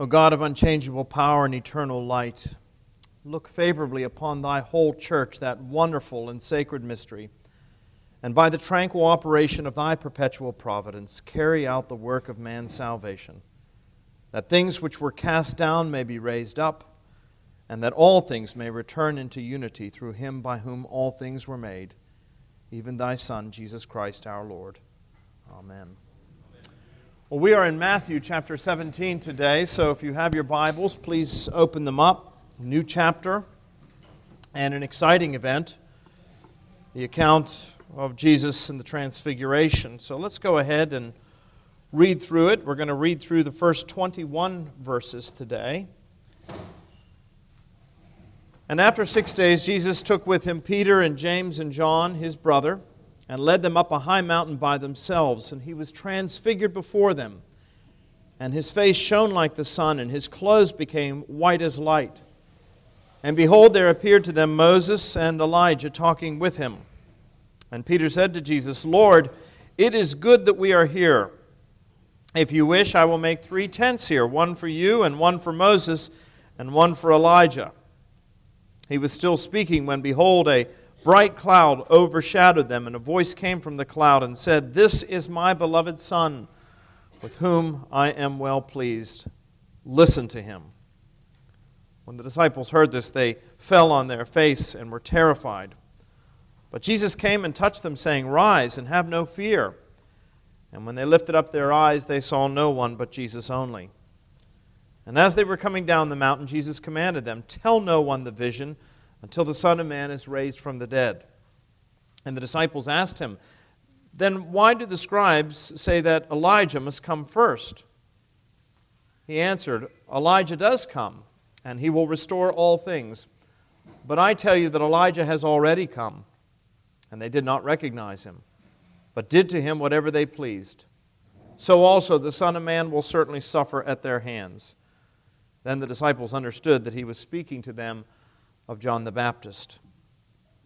O God of unchangeable power and eternal light, look favorably upon thy whole church, that wonderful and sacred mystery, and by the tranquil operation of thy perpetual providence, carry out the work of man's salvation, that things which were cast down may be raised up, and that all things may return into unity through him by whom all things were made, even thy Son, Jesus Christ our Lord. Amen. Well, we are in Matthew chapter 17 today, so if you have your Bibles, please open them up. New chapter and an exciting event the account of Jesus and the Transfiguration. So let's go ahead and read through it. We're going to read through the first 21 verses today. And after six days, Jesus took with him Peter and James and John, his brother and led them up a high mountain by themselves. And he was transfigured before them. And his face shone like the sun, and his clothes became white as light. And behold, there appeared to them Moses and Elijah talking with him. And Peter said to Jesus, Lord, it is good that we are here. If you wish, I will make three tents here one for you, and one for Moses, and one for Elijah. He was still speaking when, behold, a bright cloud overshadowed them, and a voice came from the cloud and said, This is my beloved Son, with whom I am well pleased. Listen to him. When the disciples heard this, they fell on their face and were terrified. But Jesus came and touched them, saying, Rise and have no fear. And when they lifted up their eyes, they saw no one but Jesus only. And as they were coming down the mountain, Jesus commanded them, Tell no one the vision until the Son of Man is raised from the dead. And the disciples asked him, Then why do the scribes say that Elijah must come first? He answered, Elijah does come, and he will restore all things. But I tell you that Elijah has already come, and they did not recognize him, but did to him whatever they pleased. So also the Son of Man will certainly suffer at their hands. Then the disciples understood that he was speaking to them of John the Baptist.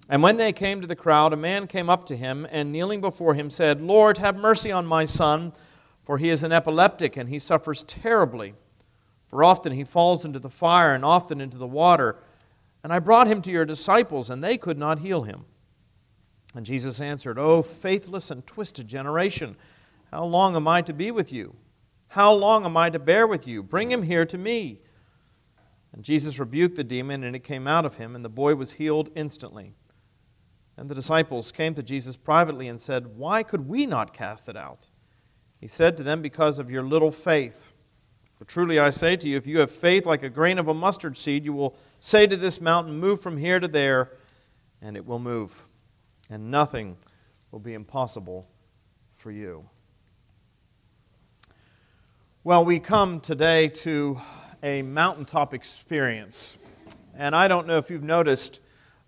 And when they came to the crowd, a man came up to him and kneeling before him said, Lord, have mercy on my son, for he is an epileptic and he suffers terribly. For often he falls into the fire and often into the water. And I brought him to your disciples, and they could not heal him. And Jesus answered, O faithless and twisted generation, how long am I to be with you? How long am I to bear with you? Bring him here to me. And Jesus rebuked the demon, and it came out of him, and the boy was healed instantly. And the disciples came to Jesus privately and said, Why could we not cast it out? He said to them, Because of your little faith. For truly I say to you, if you have faith like a grain of a mustard seed, you will say to this mountain, Move from here to there, and it will move. And nothing will be impossible for you. Well, we come today to a mountaintop experience. And I don't know if you've noticed,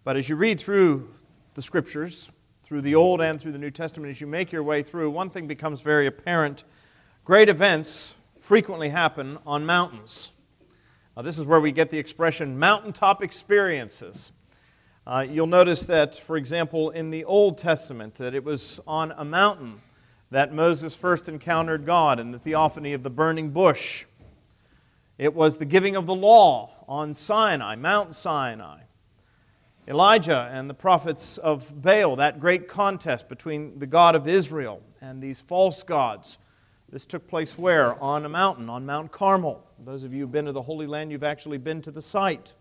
but as you read through the scriptures, through the Old and through the New Testament, as you make your way through, one thing becomes very apparent. Great events frequently happen on mountains. Now, this is where we get the expression mountaintop experiences. Uh, you'll notice that, for example, in the Old Testament, that it was on a mountain that Moses first encountered God in the theophany of the burning bush. It was the giving of the law on Sinai, Mount Sinai. Elijah and the prophets of Baal, that great contest between the God of Israel and these false gods. This took place where? On a mountain, on Mount Carmel. Those of you who've been to the Holy Land, you've actually been to the site.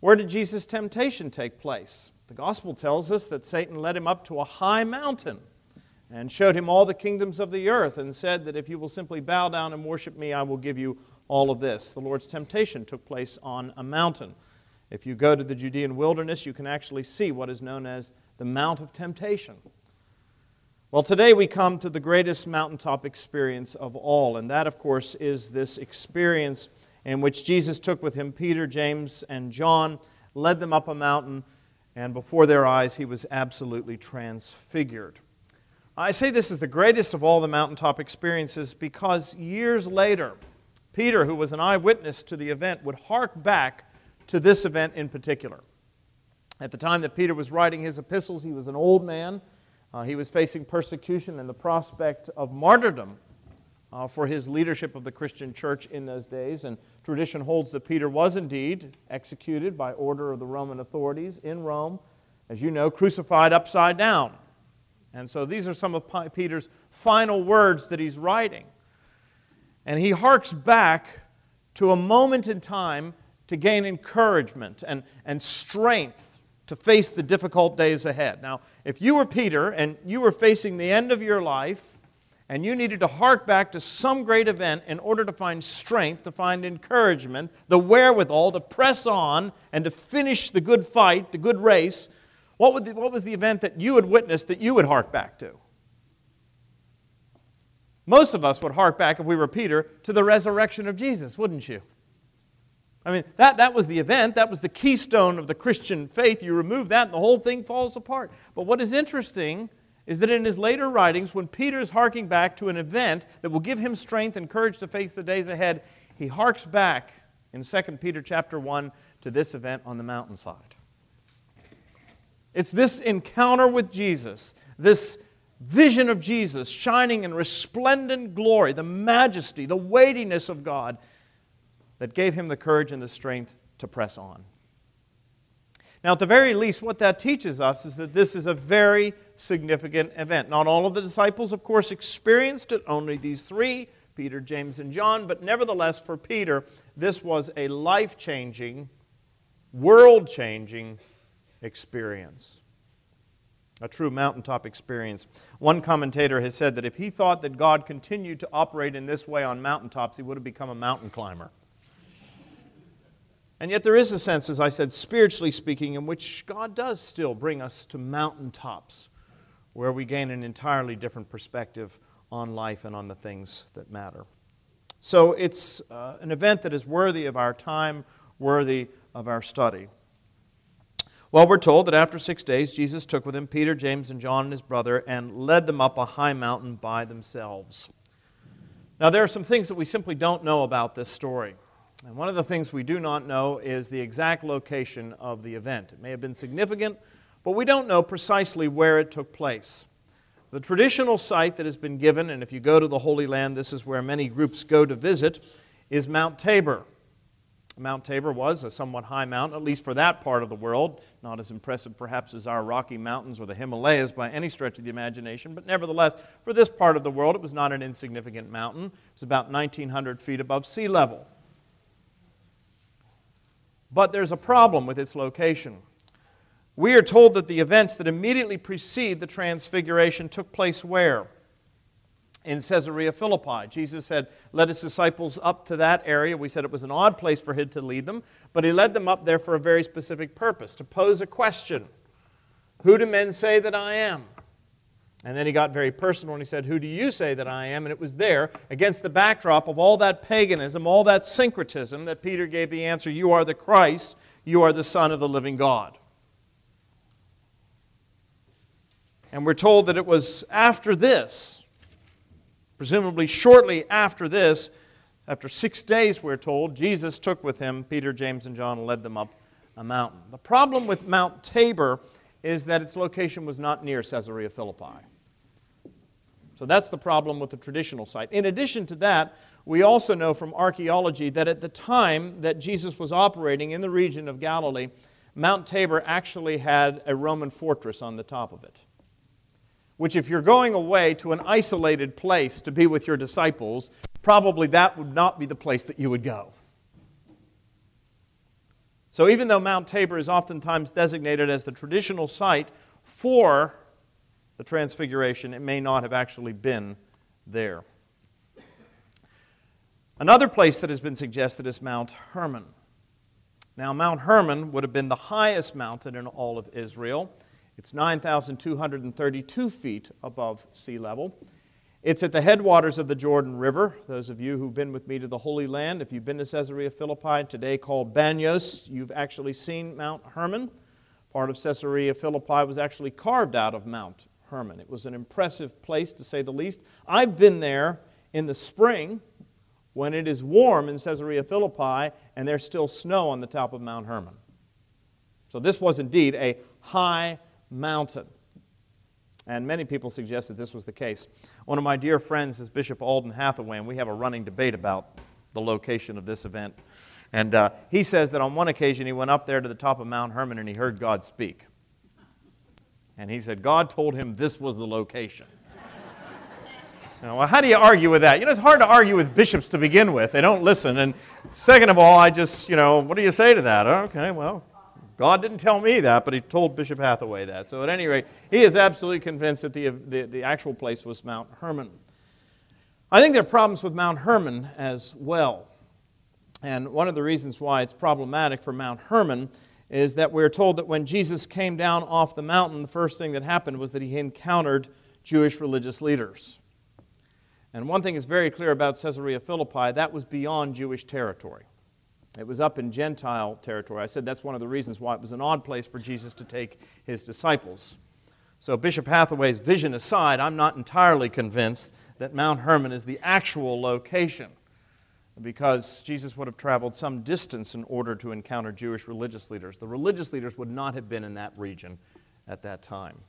Where did Jesus' temptation take place? The gospel tells us that Satan led him up to a high mountain and showed him all the kingdoms of the earth and said that if you will simply bow down and worship me, I will give you all of this. The Lord's temptation took place on a mountain. If you go to the Judean wilderness, you can actually see what is known as the Mount of Temptation. Well, today we come to the greatest mountaintop experience of all, and that, of course, is this experience in which Jesus took with him Peter, James, and John, led them up a mountain, and before their eyes he was absolutely transfigured. I say this is the greatest of all the mountaintop experiences because years later, Peter, who was an eyewitness to the event, would hark back to this event in particular. At the time that Peter was writing his epistles, he was an old man. Uh, he was facing persecution and the prospect of martyrdom uh, for his leadership of the Christian church in those days. And tradition holds that Peter was indeed executed by order of the Roman authorities in Rome, as you know, crucified upside down. And so these are some of Peter's final words that he's writing. And he harks back to a moment in time to gain encouragement and, and strength to face the difficult days ahead. Now, if you were Peter and you were facing the end of your life, and you needed to hark back to some great event in order to find strength, to find encouragement, the wherewithal to press on and to finish the good fight, the good race, what, would the, what was the event that you had witnessed that you would hark back to? Most of us would hark back, if we were Peter, to the resurrection of Jesus, wouldn't you? I mean, that, that was the event. That was the keystone of the Christian faith. You remove that, and the whole thing falls apart. But what is interesting is that in his later writings, when Peter is harking back to an event that will give him strength and courage to face the days ahead, he harks back in 2 Peter chapter 1 to this event on the mountainside. It's this encounter with Jesus, this vision of Jesus shining in resplendent glory, the majesty, the weightiness of God, that gave him the courage and the strength to press on. Now, at the very least, what that teaches us is that this is a very significant event. Not all of the disciples, of course, experienced it, only these three Peter, James, and John, but nevertheless, for Peter, this was a life changing, world changing experience. A true mountaintop experience. One commentator has said that if he thought that God continued to operate in this way on mountaintops, he would have become a mountain climber. And yet, there is a sense, as I said, spiritually speaking, in which God does still bring us to mountaintops where we gain an entirely different perspective on life and on the things that matter. So, it's uh, an event that is worthy of our time, worthy of our study. Well, we're told that after six days, Jesus took with him Peter, James, and John and his brother and led them up a high mountain by themselves. Now, there are some things that we simply don't know about this story. And one of the things we do not know is the exact location of the event. It may have been significant, but we don't know precisely where it took place. The traditional site that has been given, and if you go to the Holy Land, this is where many groups go to visit, is Mount Tabor. Mount Tabor was a somewhat high mountain, at least for that part of the world. Not as impressive, perhaps, as our Rocky Mountains or the Himalayas by any stretch of the imagination, but nevertheless, for this part of the world, it was not an insignificant mountain. It was about 1,900 feet above sea level. But there's a problem with its location. We are told that the events that immediately precede the transfiguration took place where? In Caesarea Philippi. Jesus had led his disciples up to that area. We said it was an odd place for him to lead them, but he led them up there for a very specific purpose to pose a question Who do men say that I am? And then he got very personal and he said, Who do you say that I am? And it was there, against the backdrop of all that paganism, all that syncretism, that Peter gave the answer You are the Christ, you are the Son of the living God. And we're told that it was after this, presumably shortly after this, after six days, we're told, Jesus took with him Peter, James, and John and led them up a mountain. The problem with Mount Tabor is that its location was not near Caesarea Philippi. So that's the problem with the traditional site. In addition to that, we also know from archaeology that at the time that Jesus was operating in the region of Galilee, Mount Tabor actually had a Roman fortress on the top of it. Which, if you're going away to an isolated place to be with your disciples, probably that would not be the place that you would go. So, even though Mount Tabor is oftentimes designated as the traditional site for the Transfiguration, it may not have actually been there. Another place that has been suggested is Mount Hermon. Now, Mount Hermon would have been the highest mountain in all of Israel. It's 9,232 feet above sea level. It's at the headwaters of the Jordan River. Those of you who've been with me to the Holy Land, if you've been to Caesarea Philippi, today called Banias, you've actually seen Mount Hermon. Part of Caesarea Philippi was actually carved out of Mount Hermon. It was an impressive place, to say the least. I've been there in the spring when it is warm in Caesarea Philippi and there's still snow on the top of Mount Hermon. So this was indeed a high mountain. And many people suggest that this was the case. One of my dear friends is Bishop Alden Hathaway, and we have a running debate about the location of this event. And uh, he says that on one occasion he went up there to the top of Mount Hermon and he heard God speak. And he said, God told him this was the location. Now, well, how do you argue with that? You know, it's hard to argue with bishops to begin with. They don't listen. And second of all, I just, you know, what do you say to that? Okay, well, God didn't tell me that, but he told Bishop Hathaway that. So at any rate, he is absolutely convinced that the, the, the actual place was Mount Hermon. I think there are problems with Mount Hermon as well. And one of the reasons why it's problematic for Mount Hermon is that we're told that when Jesus came down off the mountain, the first thing that happened was that he encountered Jewish religious leaders. And one thing is very clear about Caesarea Philippi that was beyond Jewish territory. It was up in Gentile territory. I said that's one of the reasons why it was an odd place for Jesus to take his disciples. So, Bishop Hathaway's vision aside, I'm not entirely convinced that Mount Hermon is the actual location because Jesus would have traveled some distance in order to encounter Jewish religious leaders. The religious leaders would not have been in that region at that time.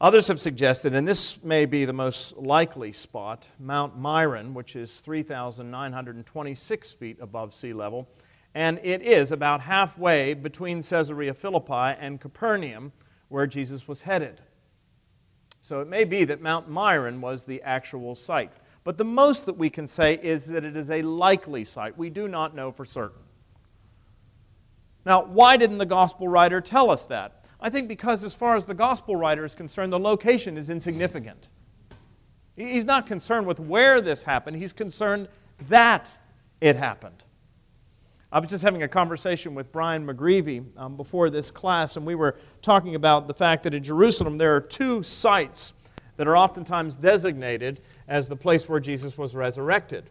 Others have suggested, and this may be the most likely spot, Mount Meron, which is 3,926 feet above sea level, and it is about halfway between Caesarea Philippi and Capernaum, where Jesus was headed. So it may be that Mount Meron was the actual site. But the most that we can say is that it is a likely site. We do not know for certain. Now, why didn't the gospel writer tell us that? I think because, as far as the gospel writer is concerned, the location is insignificant. He's not concerned with where this happened, he's concerned that it happened. I was just having a conversation with Brian McGreevy um, before this class, and we were talking about the fact that in Jerusalem there are two sites that are oftentimes designated as the place where Jesus was resurrected.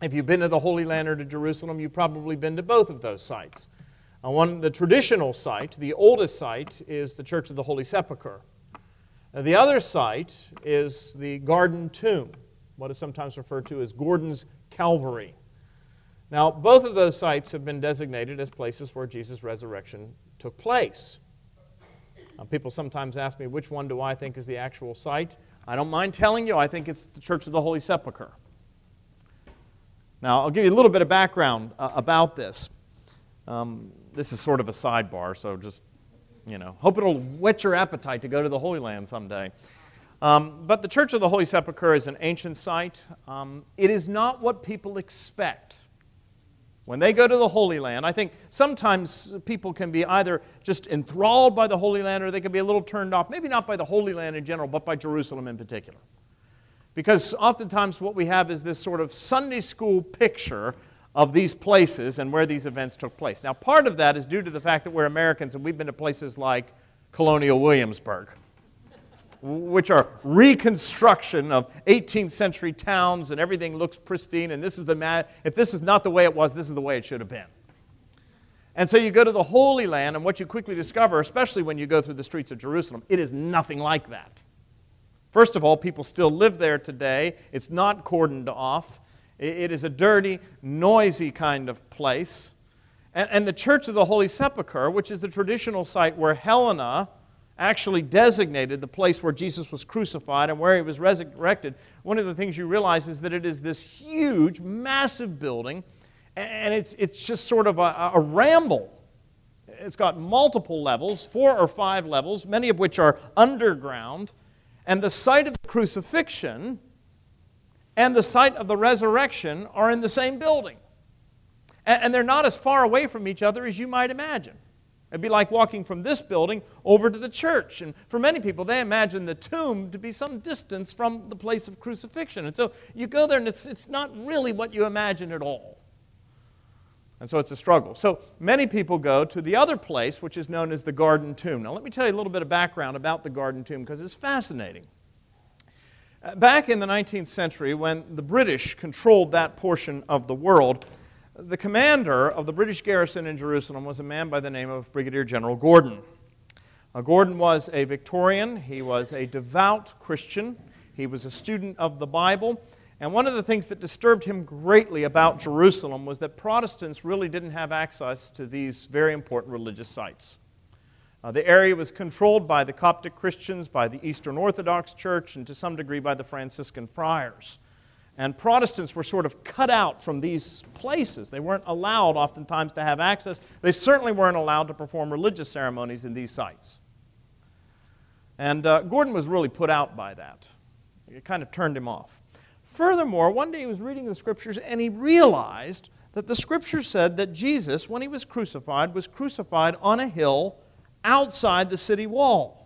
If you've been to the Holy Land or to Jerusalem, you've probably been to both of those sites. Uh, one, the traditional site, the oldest site, is the Church of the Holy Sepulchre. Uh, the other site is the Garden Tomb, what is sometimes referred to as Gordon's Calvary. Now, both of those sites have been designated as places where Jesus' resurrection took place. Now, people sometimes ask me, which one do I think is the actual site? I don't mind telling you, I think it's the Church of the Holy Sepulchre. Now, I'll give you a little bit of background uh, about this. Um, this is sort of a sidebar, so just, you know, hope it'll whet your appetite to go to the Holy Land someday. Um, but the Church of the Holy Sepulchre is an ancient site. Um, it is not what people expect. When they go to the Holy Land, I think sometimes people can be either just enthralled by the Holy Land or they can be a little turned off, maybe not by the Holy Land in general, but by Jerusalem in particular. Because oftentimes what we have is this sort of Sunday school picture of these places and where these events took place. Now, part of that is due to the fact that we're Americans and we've been to places like Colonial Williamsburg, which are reconstruction of 18th century towns and everything looks pristine. And this is the ma- if this is not the way it was, this is the way it should have been. And so you go to the Holy Land, and what you quickly discover, especially when you go through the streets of Jerusalem, it is nothing like that. First of all, people still live there today. It's not cordoned off. It is a dirty, noisy kind of place. And, the Church of the Holy Sepulchre, which is the traditional site where Helena actually designated the place where Jesus was crucified and where he was resurrected, one of the things you realize is that it is this huge, massive building, and it's, it's just sort of a, a ramble. It's got multiple levels, four or five levels, many of which are underground. And the site of the crucifixion and the site of the resurrection are in the same building. And they're not as far away from each other as you might imagine. It'd be like walking from this building over to the church. And for many people, they imagine the tomb to be some distance from the place of crucifixion. And so you go there, and it's, it's not really what you imagine at all. And so it's a struggle. So many people go to the other place, which is known as the Garden Tomb. Now, let me tell you a little bit of background about the Garden Tomb because it's fascinating. Back in the 19th century, when the British controlled that portion of the world, the commander of the British garrison in Jerusalem was a man by the name of Brigadier General Gordon. Now, Gordon was a Victorian, he was a devout Christian, he was a student of the Bible, and one of the things that disturbed him greatly about Jerusalem was that Protestants really didn't have access to these very important religious sites. Uh, the area was controlled by the Coptic Christians, by the Eastern Orthodox Church, and to some degree by the Franciscan friars. And Protestants were sort of cut out from these places. They weren't allowed, oftentimes, to have access. They certainly weren't allowed to perform religious ceremonies in these sites. And uh, Gordon was really put out by that. It kind of turned him off. Furthermore, one day he was reading the scriptures and he realized that the scripture said that Jesus, when he was crucified, was crucified on a hill outside the city wall.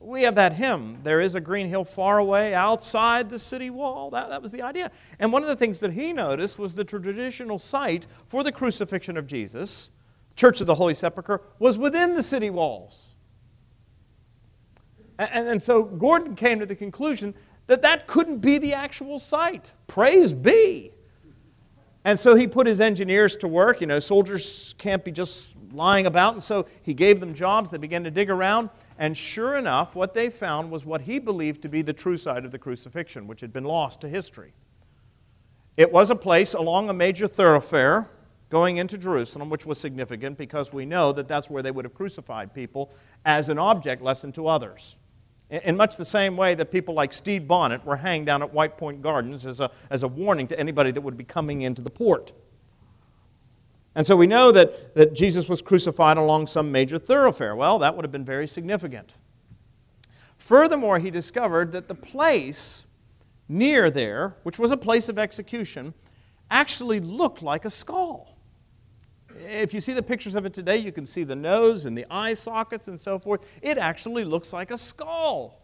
We have that hymn, There is a green hill far away outside the city wall. That, that was the idea. And one of the things that he noticed was the traditional site for the crucifixion of Jesus, Church of the Holy Sepulchre, was within the city walls. And, and so Gordon came to the conclusion that that couldn't be the actual site. Praise be. And so he put his engineers to work. You know, soldiers can't be just lying about. And so he gave them jobs. They began to dig around. And sure enough, what they found was what he believed to be the true site of the crucifixion, which had been lost to history. It was a place along a major thoroughfare going into Jerusalem, which was significant because we know that that's where they would have crucified people as an object lesson to others. In much the same way that people like Stede Bonnet were hanged down at White Point Gardens as a, as a warning to anybody that would be coming into the port. And so we know that, that Jesus was crucified along some major thoroughfare. Well, that would have been very significant. Furthermore, he discovered that the place near there, which was a place of execution, actually looked like a skull. If you see the pictures of it today, you can see the nose and the eye sockets and so forth. It actually looks like a skull.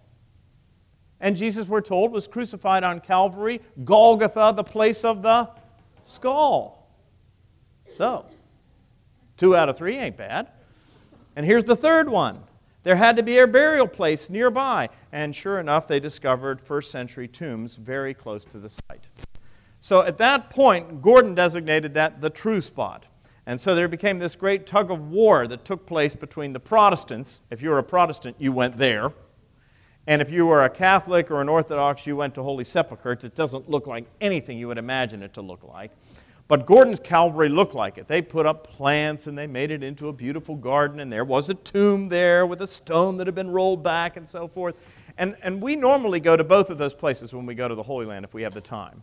And Jesus, we're told, was crucified on Calvary, Golgotha, the place of the skull. So, two out of three ain't bad. And here's the third one. There had to be a burial place nearby. And sure enough, they discovered first century tombs very close to the site. So at that point, Gordon designated that the true spot. And so there became this great tug of war that took place between the Protestants. If you were a Protestant, you went there. And if you were a Catholic or an Orthodox, you went to Holy Sepulchre. It doesn't look like anything you would imagine it to look like. But Gordon's Calvary looked like it. They put up plants and they made it into a beautiful garden, and there was a tomb there with a stone that had been rolled back and so forth. And, and we normally go to both of those places when we go to the Holy Land if we have the time.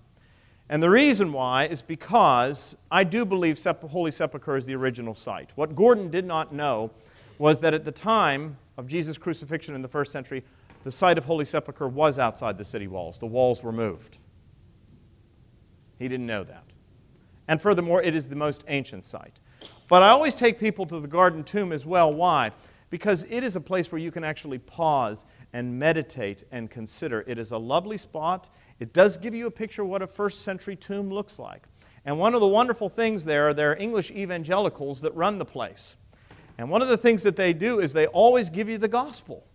And the reason why is because I do believe Holy Sepulchre is the original site. What Gordon did not know was that at the time of Jesus' crucifixion in the first century, the site of Holy Sepulchre was outside the city walls. The walls were moved. He didn't know that. And furthermore, it is the most ancient site. But I always take people to the Garden Tomb as well. Why? Because it is a place where you can actually pause and meditate and consider. It is a lovely spot. It does give you a picture of what a first century tomb looks like. And one of the wonderful things there, there are English evangelicals that run the place. And one of the things that they do is they always give you the gospel.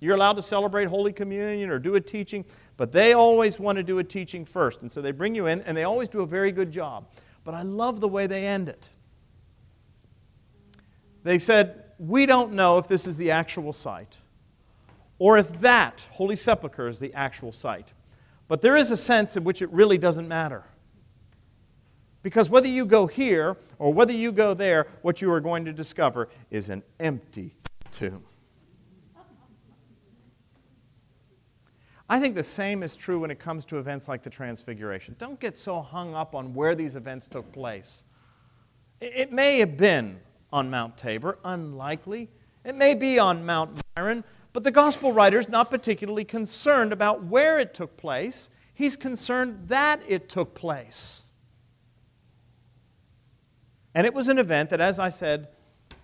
You're allowed to celebrate Holy Communion or do a teaching, but they always want to do a teaching first. And so they bring you in, and they always do a very good job. But I love the way they end it. They said, We don't know if this is the actual site or if that, Holy Sepulchre, is the actual site. But there is a sense in which it really doesn't matter. Because whether you go here or whether you go there, what you are going to discover is an empty tomb. I think the same is true when it comes to events like the Transfiguration. Don't get so hung up on where these events took place. It may have been on Mount Tabor, unlikely. It may be on Mount Meron, but the gospel writer is not particularly concerned about where it took place, he's concerned that it took place. And it was an event that, as I said,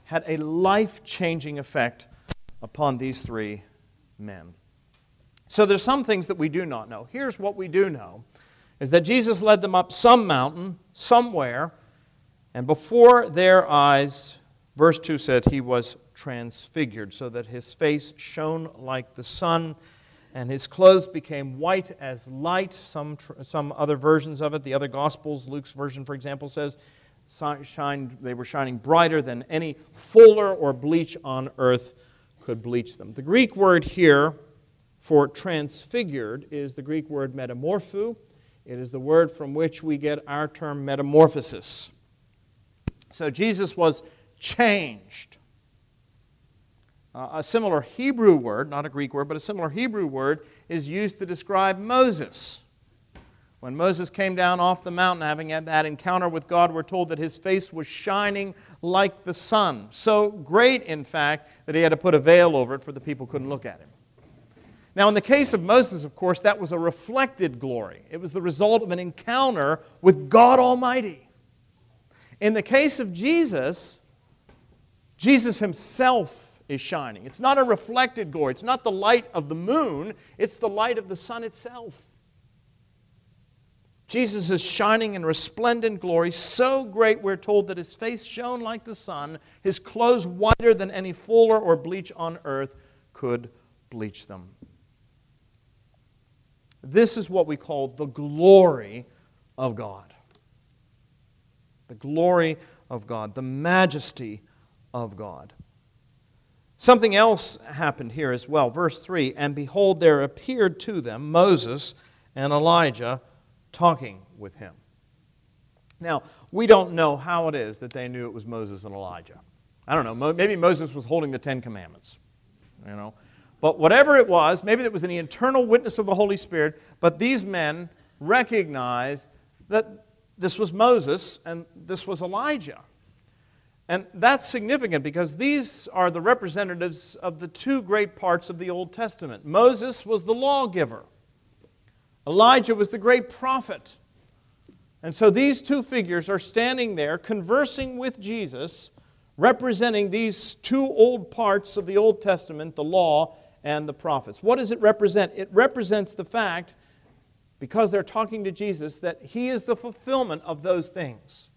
had a life changing effect upon these three men. So there's some things that we do not know. Here's what we do know is that Jesus led them up some mountain somewhere and before their eyes verse 2 said he was transfigured, so that his face shone like the sun, and his clothes became white as light. Some, some other versions of it, the other Gospels, Luke's version, for example, says shined, they were shining brighter than any fuller or bleach on earth could bleach them. The Greek word here for transfigured is the Greek word metamorpho. It is the word from which we get our term metamorphosis. So Jesus was changed. Uh, a similar Hebrew word, not a Greek word, but a similar Hebrew word is used to describe Moses. When Moses came down off the mountain, having had that encounter with God, we're told that his face was shining like the sun. So great, in fact, that he had to put a veil over it for the people couldn't look at him. Now, in the case of Moses, of course, that was a reflected glory. It was the result of an encounter with God Almighty. In the case of Jesus, Jesus himself is shining. It's not a reflected glory, it's not the light of the moon, it's the light of the sun itself. Jesus is shining in resplendent glory, so great we're told that his face shone like the sun, his clothes whiter than any fuller or bleach on earth could bleach them. This is what we call the glory of God. The glory of God, the majesty of God. Something else happened here as well. Verse 3 And behold, there appeared to them Moses and Elijah talking with him. Now, we don't know how it is that they knew it was Moses and Elijah. I don't know. Maybe Moses was holding the Ten Commandments, you know. But whatever it was, maybe it was the internal witness of the Holy Spirit, but these men recognized that this was Moses and this was Elijah. And that's significant because these are the representatives of the two great parts of the Old Testament. Moses was the lawgiver, Elijah was the great prophet. And so these two figures are standing there conversing with Jesus, representing these two old parts of the Old Testament, the law and the prophets. What does it represent? It represents the fact, because they're talking to Jesus, that He is the fulfillment of those things.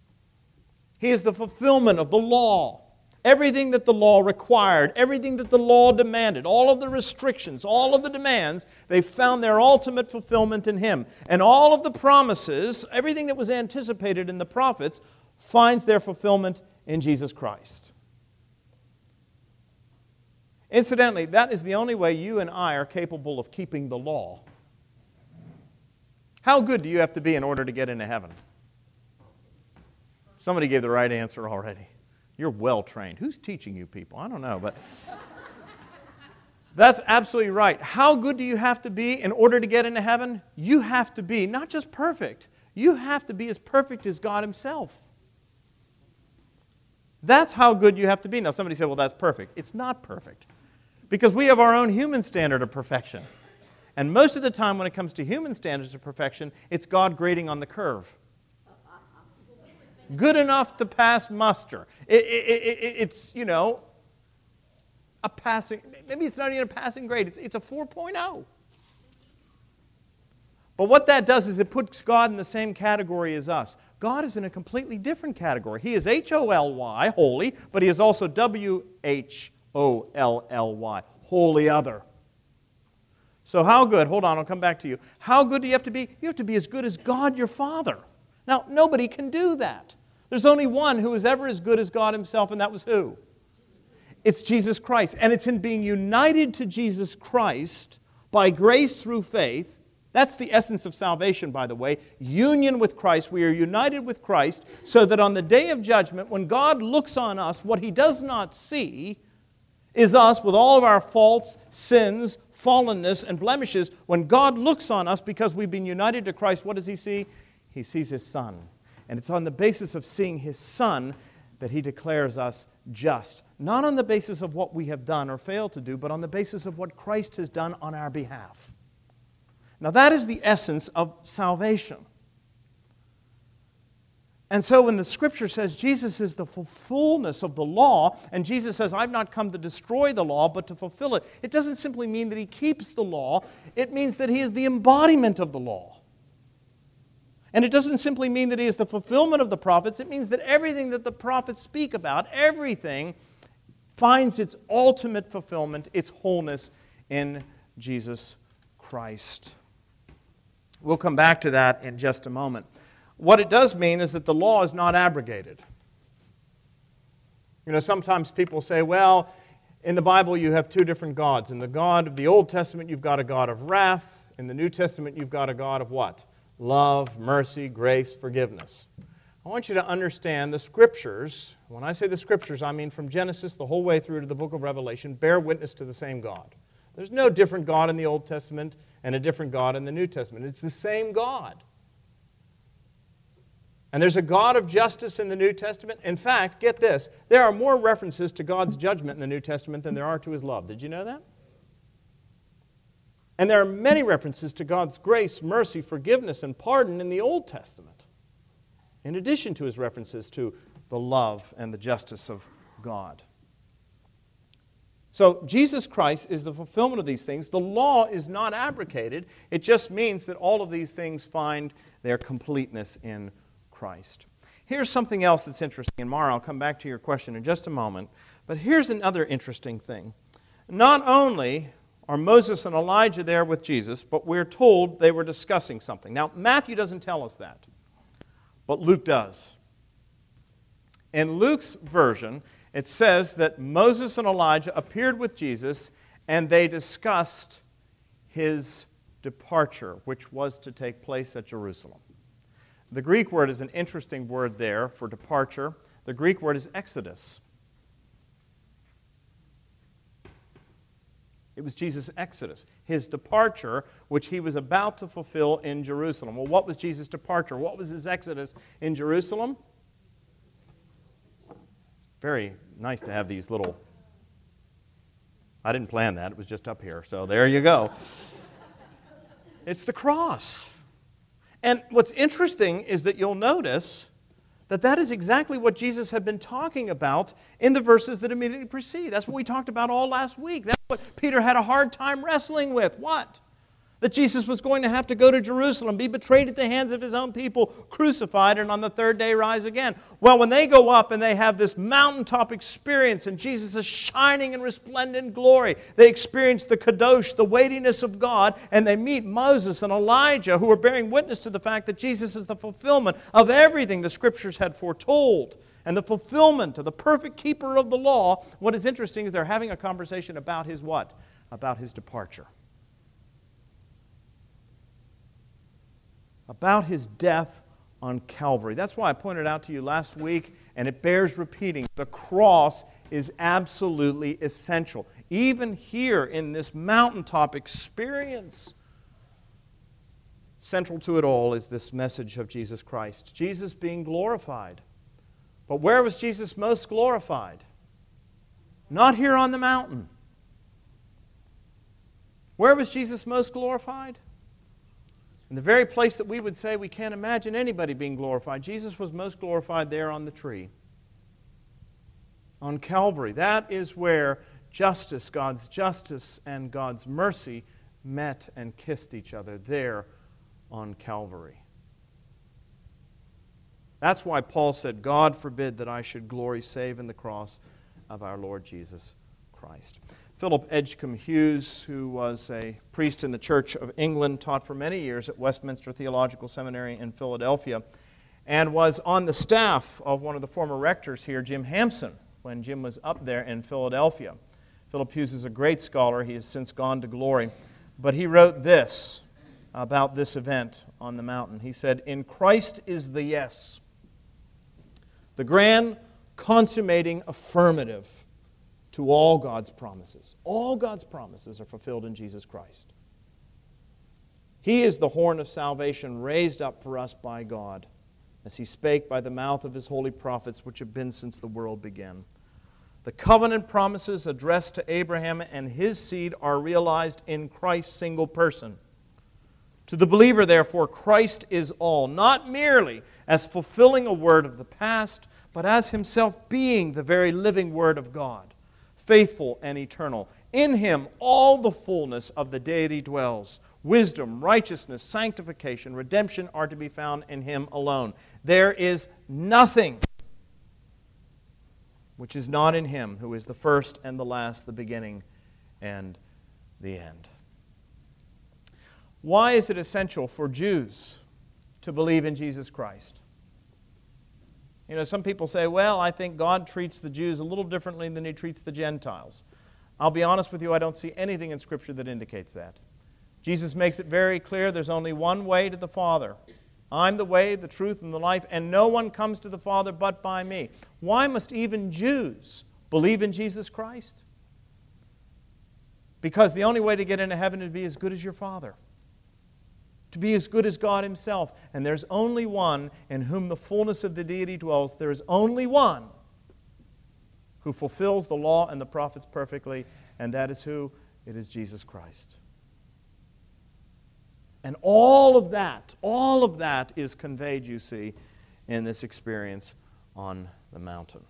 He is the fulfillment of the law. Everything that the law required, everything that the law demanded, all of the restrictions, all of the demands, they found their ultimate fulfillment in Him. And all of the promises, everything that was anticipated in the prophets, finds their fulfillment in Jesus Christ. Incidentally, that is the only way you and I are capable of keeping the law. How good do you have to be in order to get into heaven? Somebody gave the right answer already. You're well trained. Who's teaching you people? I don't know, but that's absolutely right. How good do you have to be in order to get into heaven? You have to be not just perfect, you have to be as perfect as God Himself. That's how good you have to be. Now, somebody said, well, that's perfect. It's not perfect because we have our own human standard of perfection. And most of the time, when it comes to human standards of perfection, it's God grading on the curve good enough to pass muster. It, it, it, it's, you know, a passing, maybe it's not even a passing grade, it's, it's a 4.0. But what that does is it puts God in the same category as us. God is in a completely different category. He is H O L Y, holy, but he is also W H O L L Y, holy other. So, how good, hold on, I'll come back to you. How good do you have to be? You have to be as good as God your Father. Now, nobody can do that. There's only one who is ever as good as God Himself, and that was who? It's Jesus Christ. And it's in being united to Jesus Christ by grace through faith. That's the essence of salvation, by the way. Union with Christ. We are united with Christ so that on the day of judgment, when God looks on us, what He does not see is us with all of our faults, sins, fallenness, and blemishes. When God looks on us because we've been united to Christ, what does He see? he sees his son. And it's on the basis of seeing his son that he declares us just. Not on the basis of what we have done or failed to do, but on the basis of what Christ has done on our behalf. Now, that is the essence of salvation. And so, when the scripture says Jesus is the fullness of the law, and Jesus says, I've not come to destroy the law, but to fulfill it, it doesn't simply mean that he keeps the law, it means that he is the embodiment of the law. And it doesn't simply mean that he is the fulfillment of the prophets, it means that everything that the prophets speak about, everything, finds its ultimate fulfillment, its wholeness in Jesus Christ. We'll come back to that in just a moment. What it does mean is that the law is not abrogated. You know, sometimes people say, well, in the Bible you have two different gods. In the God of the Old Testament, you've got a God of wrath. In the New Testament, you've got a God of what? Love, mercy, grace, forgiveness. I want you to understand the scriptures. When I say the scriptures, I mean from Genesis the whole way through to the book of Revelation, bear witness to the same God. There's no different God in the Old Testament and a different God in the New Testament. It's the same God. And there's a God of justice in the New Testament. In fact, get this there are more references to God's judgment in the New Testament than there are to his love. Did you know that? And there are many references to God's grace, mercy, forgiveness, and pardon in the Old Testament, in addition to his references to the love and the justice of God. So, Jesus Christ is the fulfillment of these things. The law is not abrogated, it just means that all of these things find their completeness in Christ. Here's something else that's interesting, and Mara, I'll come back to your question in just a moment. But here's another interesting thing. Not only are Moses and Elijah there with Jesus, but we're told they were discussing something. Now, Matthew doesn't tell us that, but Luke does. In Luke's version, it says that Moses and Elijah appeared with Jesus and they discussed his departure, which was to take place at Jerusalem. The Greek word is an interesting word there for departure. The Greek word is exodus. It was Jesus' exodus, his departure, which he was about to fulfill in Jerusalem. Well, what was Jesus' departure? What was his exodus in Jerusalem? Very nice to have these little. I didn't plan that, it was just up here, so there you go. it's the cross. And what's interesting is that you'll notice that that is exactly what Jesus had been talking about in the verses that immediately precede. That's what we talked about all last week. That's what Peter had a hard time wrestling with. What? That Jesus was going to have to go to Jerusalem, be betrayed at the hands of his own people, crucified, and on the third day rise again. Well, when they go up and they have this mountaintop experience and Jesus is shining in resplendent glory, they experience the kadosh, the weightiness of God, and they meet Moses and Elijah who are bearing witness to the fact that Jesus is the fulfillment of everything the scriptures had foretold and the fulfillment of the perfect keeper of the law. What is interesting is they're having a conversation about his what? About his departure. About his death on Calvary. That's why I pointed out to you last week, and it bears repeating the cross is absolutely essential. Even here in this mountaintop experience, central to it all is this message of Jesus Christ Jesus being glorified. But where was Jesus most glorified? Not here on the mountain. Where was Jesus most glorified? In the very place that we would say we can't imagine anybody being glorified, Jesus was most glorified there on the tree. On Calvary. That is where justice, God's justice, and God's mercy met and kissed each other there on Calvary. That's why Paul said, God forbid that I should glory save in the cross of our Lord Jesus Christ. Philip Edgcumbe Hughes, who was a priest in the Church of England, taught for many years at Westminster Theological Seminary in Philadelphia, and was on the staff of one of the former rectors here, Jim Hampson, when Jim was up there in Philadelphia. Philip Hughes is a great scholar. He has since gone to glory. But he wrote this about this event on the mountain. He said, In Christ is the yes, the grand consummating affirmative to all God's promises. All God's promises are fulfilled in Jesus Christ. He is the horn of salvation raised up for us by God, as he spake by the mouth of his holy prophets, which have been since the world began. The covenant promises addressed to Abraham and his seed are realized in Christ's single person. To the believer, therefore, Christ is all, not merely as fulfilling a word of the past, but as himself being the very living word of God faithful and eternal. In him all the fullness of the deity dwells. Wisdom, righteousness, sanctification, redemption are to be found in him alone. There is nothing which is not in him, who is the first and the last, the beginning and the end. Why is it essential for Jews to believe in Jesus Christ? You know, some people say, well, I think God treats the Jews a little differently than he treats the Gentiles. I'll be honest with you, I don't see anything in Scripture that indicates that. Jesus makes it very clear there's only one way to the Father. I'm the way, the truth, and the life, and no one comes to the Father but by me. Why must even Jews believe in Jesus Christ? Because the only way to get into heaven is to be as good as your Father, to be as good as God Himself. And there's only one in whom the fullness of the deity dwells. There is only one who fulfills the law and the prophets perfectly, and that is who? It is Jesus Christ. And all of that, all of that is conveyed, you see, in this experience on the mountain.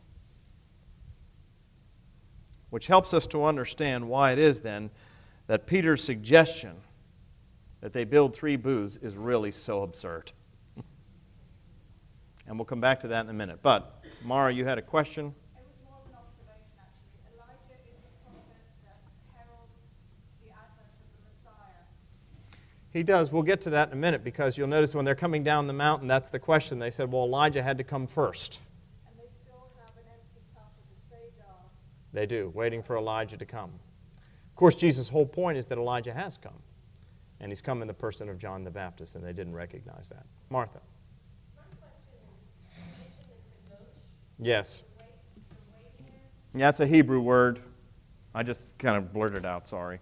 Which helps us to understand why it is then that Peter's suggestion that they build three booths is really so absurd. and we'll come back to that in a minute. But, Mara, you had a question? He does. We'll get to that in a minute because you'll notice when they're coming down the mountain, that's the question. They said, well, Elijah had to come first. And they still have an empty cup of the Seder. They do, waiting for Elijah to come. Of course, Jesus' whole point is that Elijah has come. And he's come in the person of John the Baptist, and they didn't recognize that. Martha. Yes. Yeah, it's a Hebrew word. I just kind of blurted out, sorry.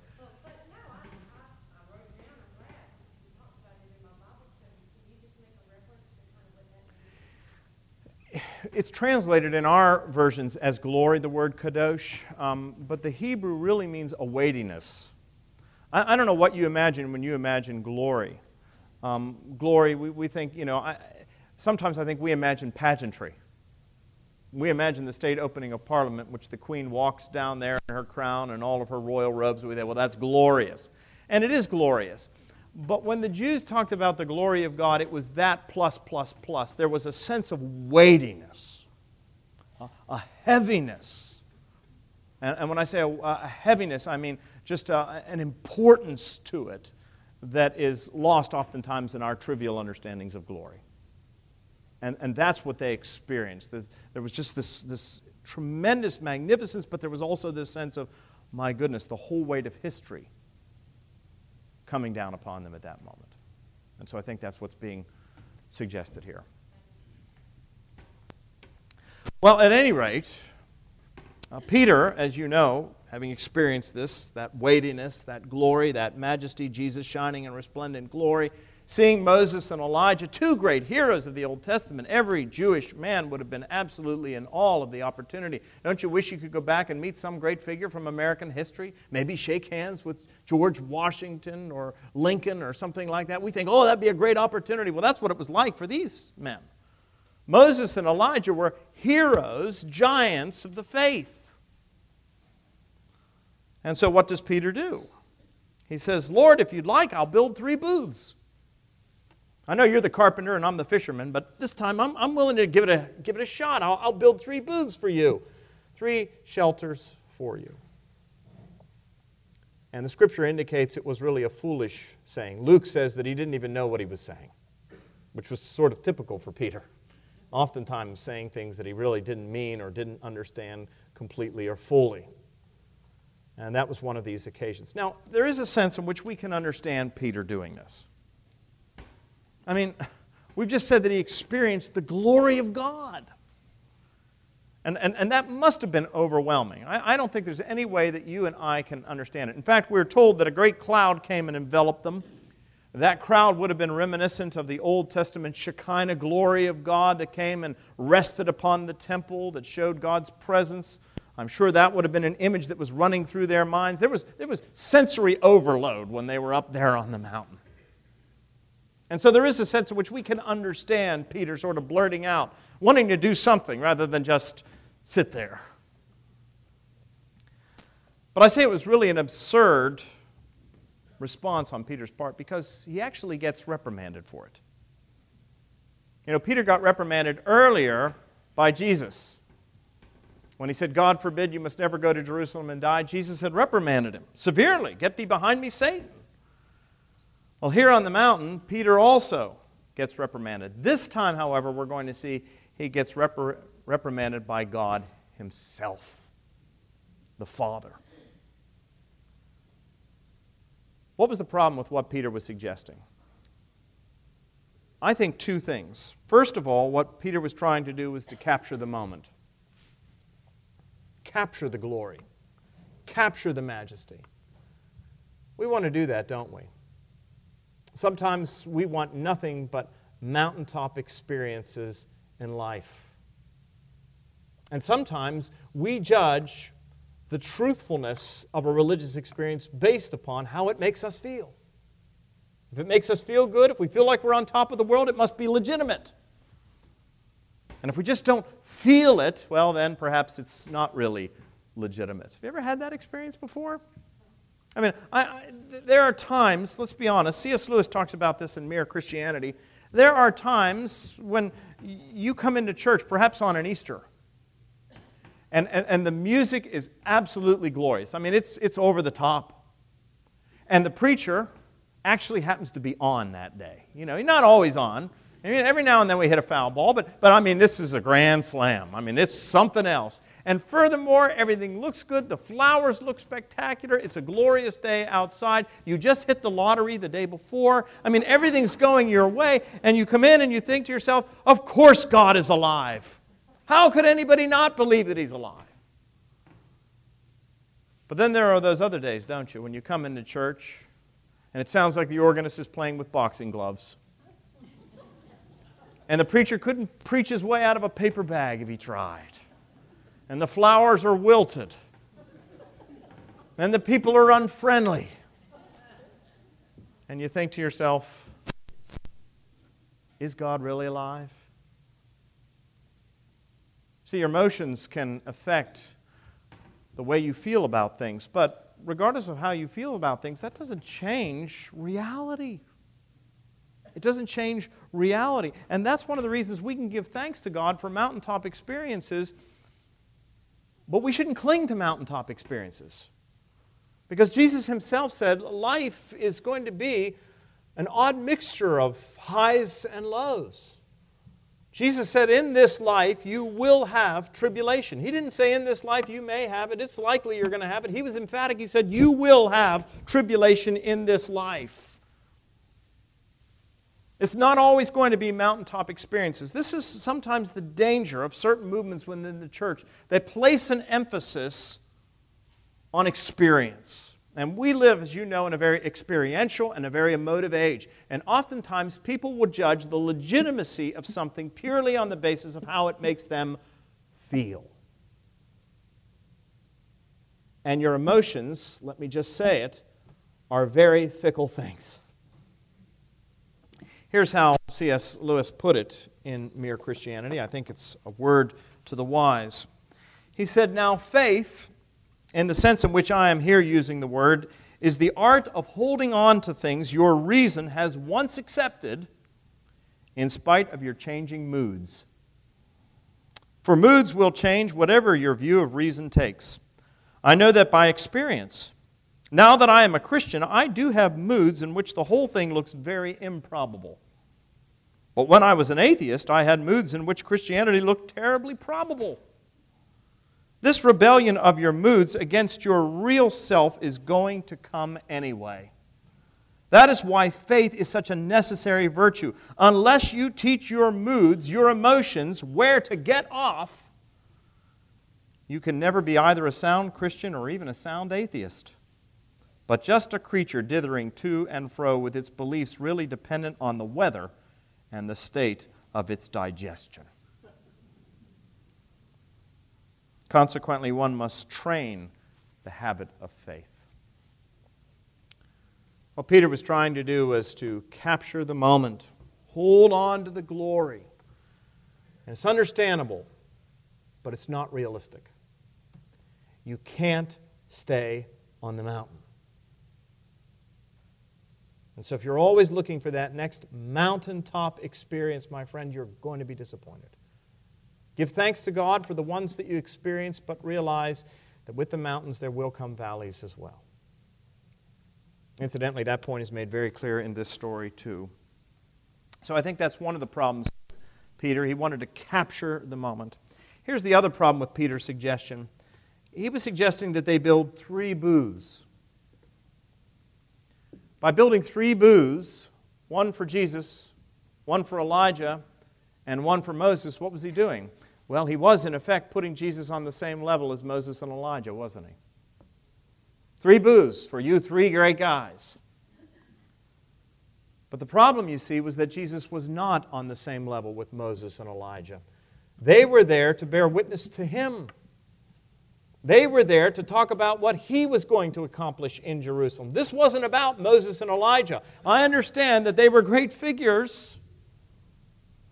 it's translated in our versions as glory, the word kavod, um, but the Hebrew really means a weightiness. I, I, don't know what you imagine when you imagine glory. Um, glory, we, we think, you know, I, sometimes I think we imagine pageantry. We imagine the state opening of Parliament, which the Queen walks down there in her crown and all of her royal robes. We think, well, that's glorious. And it is glorious. But when the Jews talked about the glory of God, it was that plus, plus, plus. There was a sense of weightiness, a, a heaviness. And, and, when I say a, a, heaviness, I mean just a, an importance to it that is lost oftentimes in our trivial understandings of glory. And, and that's what they experienced. There was just this, this tremendous magnificence, but there was also this sense of, my goodness, the whole weight of history coming down upon them at that moment. And so I think that's what's being suggested here. Well, at any rate, uh, Peter, as you know, having experienced this, that weightiness, that glory, that majesty, Jesus shining in resplendent glory, Seeing Moses and Elijah, two great heroes of the Old Testament, every Jewish man would have been absolutely in awe of the opportunity. Don't you wish you could go back and meet some great figure from American history? Maybe shake hands with George Washington or Lincoln or something like that. We think, oh, that'd be a great opportunity. Well, that's what it was like for these men. Moses and Elijah were heroes, giants of the faith. And so, what does Peter do? He says, Lord, if you'd like, I'll build three booths. I know you're the carpenter and I'm the fisherman, but this time I'm, I'm willing to give it a, give it a shot. I'll, I'll build three booths for you, three shelters for you. And the scripture indicates it was really a foolish saying. Luke says that he didn't even know what he was saying, which was sort of typical for Peter. Oftentimes saying things that he really didn't mean or didn't understand completely or fully. And that was one of these occasions. Now, there is a sense in which we can understand Peter doing this. I mean, we've just said that he experienced the glory of God. And, and, and that must have been overwhelming. I, I don't think there's any way that you and I can understand it. In fact, we're told that a great cloud came and enveloped them. That crowd would have been reminiscent of the Old Testament Shekinah glory of God that came and rested upon the temple, that showed God's presence. I'm sure that would have been an image that was running through their minds. There was, there was sensory overload when they were up there on the mountain. And so there is a sense in which we can understand Peter sort of blurting out, wanting to do something rather than just sit there. But I say it was really an absurd response on Peter's part because he actually gets reprimanded for it. You know, Peter got reprimanded earlier by Jesus. When he said, God forbid you must never go to Jerusalem and die, Jesus had reprimanded him severely. Get thee behind me, Satan. Well, here on the mountain, Peter also gets reprimanded. This time, however, we're going to see he gets repr- reprimanded by God himself, the Father. What was the problem with what Peter was suggesting? I think, two things. First of all, what Peter was trying to do was to capture the moment, capture the glory, capture the majesty. We want to do that, don't we? Sometimes we want nothing but mountaintop experiences in life. And sometimes we judge the truthfulness of a religious experience based upon how it makes us feel. If it makes us feel good, if we feel like we're on top of the world, it must be legitimate. And if we just don't feel it, well, then perhaps it's not really legitimate. Have you ever had that experience before? I mean, I, I, there are times, let's be honest, C.S. Lewis talks about this in Mere Christianity. There are times when you come into church, perhaps on an Easter, and, and, and the music is absolutely glorious. I mean, it's, it's over the top. And the preacher actually happens to be on that day. You know, he's not always on. I mean, every now and then we hit a foul ball, but, but I mean, this is a grand slam. I mean, it's something else. And furthermore, everything looks good. The flowers look spectacular. It's a glorious day outside. You just hit the lottery the day before. I mean, everything's going your way. And you come in and you think to yourself, of course God is alive. How could anybody not believe that He's alive? But then there are those other days, don't you, when you come into church and it sounds like the organist is playing with boxing gloves. And the preacher couldn't preach his way out of a paper bag if he tried. And the flowers are wilted. And the people are unfriendly. And you think to yourself, is God really alive? See, your emotions can affect the way you feel about things, but regardless of how you feel about things, that doesn't change reality. It doesn't change reality. And that's one of the reasons we can give thanks to God for mountaintop experiences, but we shouldn't cling to mountaintop experiences. Because Jesus himself said life is going to be an odd mixture of highs and lows. Jesus said, In this life you will have tribulation. He didn't say, In this life you may have it, it's likely you're going to have it. He was emphatic. He said, You will have tribulation in this life. It's not always going to be mountaintop experiences. This is sometimes the danger of certain movements within the church. They place an emphasis on experience. And we live, as you know, in a very experiential and a very emotive age. And oftentimes people will judge the legitimacy of something purely on the basis of how it makes them feel. And your emotions, let me just say it, are very fickle things. Here's how C.S. Lewis put it in Mere Christianity. I think it's a word to the wise. He said, Now faith in the sense in which I am here using the word, is the art of holding on to things your reason has once accepted in spite of your changing moods. For moods will change whatever your view of reason takes. I know that by experience. Now that I am a Christian, I do have moods in which the whole thing looks very improbable. But when I was an atheist, I had moods in which Christianity looked terribly probable. This rebellion of your moods against your real self is going to come anyway. That is why faith is such a necessary virtue. Unless you teach your moods, your emotions, where to get off, you can never be either a sound Christian or even a sound atheist. But just a creature dithering to and fro with its beliefs really dependent on the weather and the state of its digestion. Consequently, one must train the habit of faith. What Peter was trying to do was to capture the moment, hold on to the glory. And it's understandable, but it's not realistic. You can't stay on the mountain. And so, if you're always looking for that next mountaintop experience, my friend, you're going to be disappointed. Give thanks to God for the ones that you experience, but realize that with the mountains there will come valleys as well. Incidentally, that point is made very clear in this story, too. So I think that's one of the problems Peter. He wanted to capture the moment. Here's the other problem with Peter's suggestion he was suggesting that they build three booths. By building three booths, one for Jesus, one for Elijah and one for Moses, what was he doing? Well, he was, in effect, putting Jesus on the same level as Moses and Elijah, wasn't he? Three booths for you three great guys. But the problem, you see, was that Jesus was not on the same level with Moses and Elijah. They were there to bear witness to him. They were there to talk about what he was going to accomplish in Jerusalem. This wasn't about Moses and Elijah. I understand that they were great figures,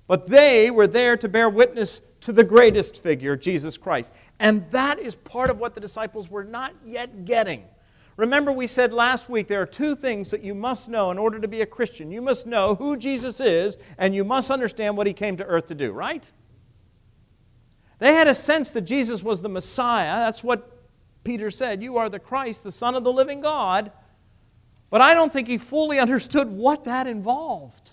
but they were there to bear witness to the greatest figure, Jesus Christ. And that is part of what the disciples were not yet getting. Remember, we said last week there are two things that you must know in order to be a Christian. You must know who Jesus is, and you must understand what he came to earth to do, right? They had a sense that Jesus was the Messiah. That's what Peter said. You are the Christ, the Son of the living God. But I don't think he fully understood what that involved.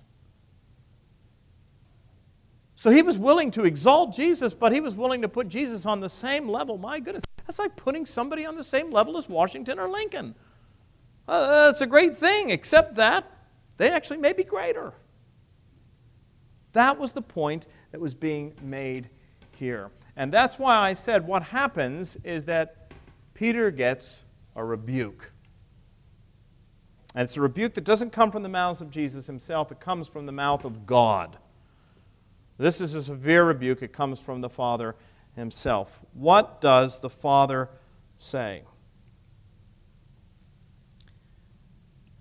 So he was willing to exalt Jesus, but he was willing to put Jesus on the same level. My goodness, that's like putting somebody on the same level as Washington or Lincoln. Uh, that's a great thing, except that they actually may be greater. That was the point that was being made here. And that's why I said what happens is that Peter gets a rebuke. And it's a rebuke that doesn't come from the mouths of Jesus himself, it comes from the mouth of God. This is a severe rebuke. It comes from the Father himself. What does the Father say?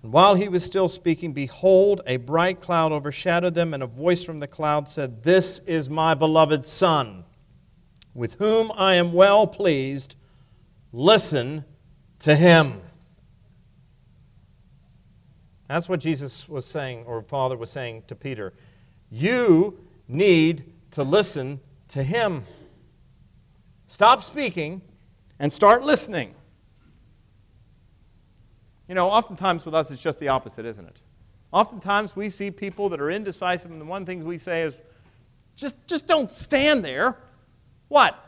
And while he was still speaking, behold, a bright cloud overshadowed them, and a voice from the cloud said, This is my beloved Son, with whom I am well pleased. Listen to him. That's what Jesus was saying, or Father was saying to Peter. You need to listen to him. Stop speaking and start listening. You know, oftentimes with us, it's just the opposite, isn't it? Oftentimes we see people that are indecisive, and the one thing we say is, just, just don't stand there. What?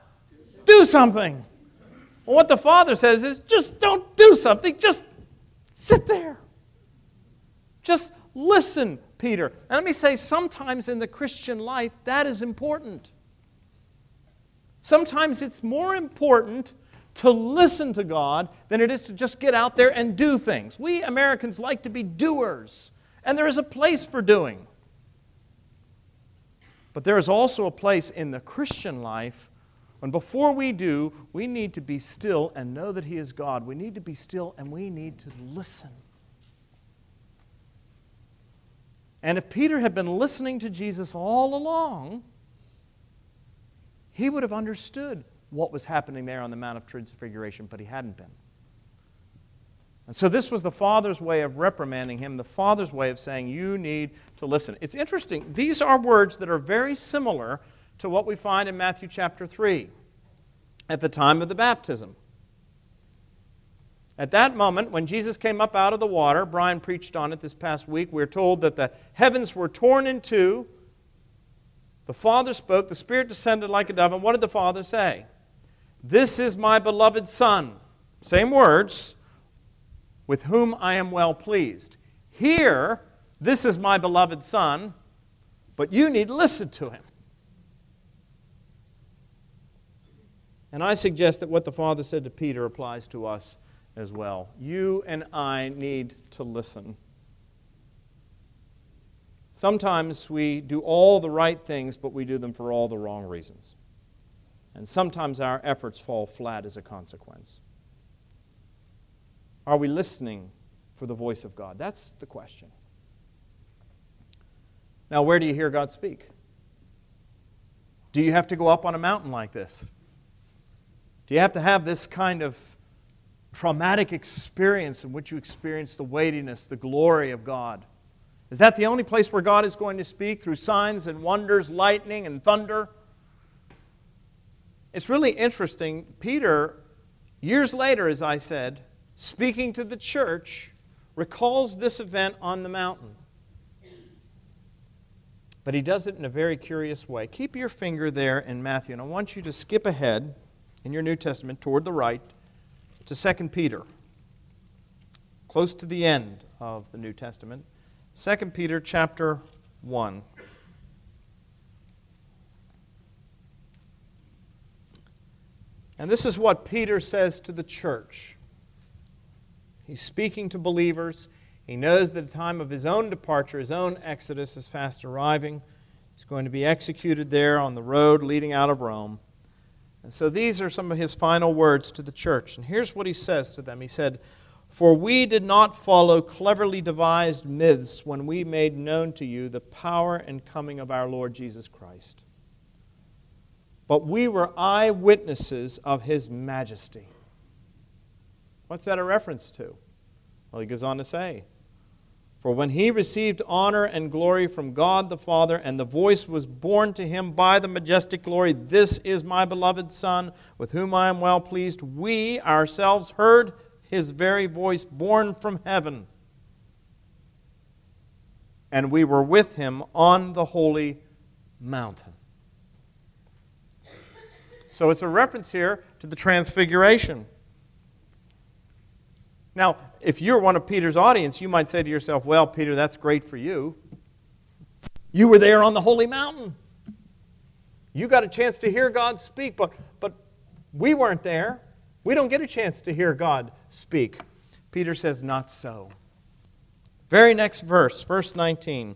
Do something. Well, what the Father says is, just don't do something, just sit there. Just listen, Peter. And let me say, sometimes in the Christian life, that is important. Sometimes it's more important to listen to God than it is to just get out there and do things. We Americans like to be doers, and there is a place for doing. But there is also a place in the Christian life when before we do, we need to be still and know that He is God. We need to be still and we need to listen. And if Peter had been listening to Jesus all along, he would have understood what was happening there on the Mount of Transfiguration, but he hadn't been. And so this was the Father's way of reprimanding him, the Father's way of saying, You need to listen. It's interesting. These are words that are very similar to what we find in Matthew chapter 3 at the time of the baptism. At that moment, when Jesus came up out of the water, Brian preached on it this past week, we're told that the heavens were torn in two the Father spoke, the Spirit descended like a dove, and what did the Father say? This is my beloved Son. Same words, with whom I am well pleased. Here, this is my beloved Son, but you need to listen to him. And I suggest that what the Father said to Peter applies to us as well. You and I need to listen. Sometimes we do all the right things, but we do them for all the wrong reasons. And sometimes our efforts fall flat as a consequence. Are we listening for the voice of God? That's the question. Now, where do you hear God speak? Do you have to go up on a mountain like this? Do you have to have this kind of traumatic experience in which you experience the weightiness, the glory of God? Is that the only place where God is going to speak through signs and wonders, lightning and thunder? It's really interesting. Peter, years later, as I said, speaking to the church, recalls this event on the mountain. But he does it in a very curious way. Keep your finger there in Matthew, and I want you to skip ahead in your New Testament toward the right to 2 Peter, close to the end of the New Testament. 2 Peter chapter 1. And this is what Peter says to the church. He's speaking to believers. He knows that the time of his own departure, his own exodus, is fast arriving. He's going to be executed there on the road leading out of Rome. And so these are some of his final words to the church. And here's what he says to them He said, For we did not follow cleverly devised myths when we made known to you the power and coming of our Lord Jesus Christ. But we were eyewitnesses of his majesty. What's that a reference to? Well, he goes on to say, for when he received honor and glory from God the Father, and the voice was borne to him by the majestic glory, This is my beloved Son, with whom I am well pleased, we ourselves heard his very voice borne from heaven. And we were with him on the holy mountain. So it's a reference here to the transfiguration. Now, if you're one of Peter's audience, you might say to yourself, Well, Peter, that's great for you. You were there on the holy mountain. You got a chance to hear God speak, but, but we weren't there. We don't get a chance to hear God speak. Peter says, Not so. Very next verse, verse 19.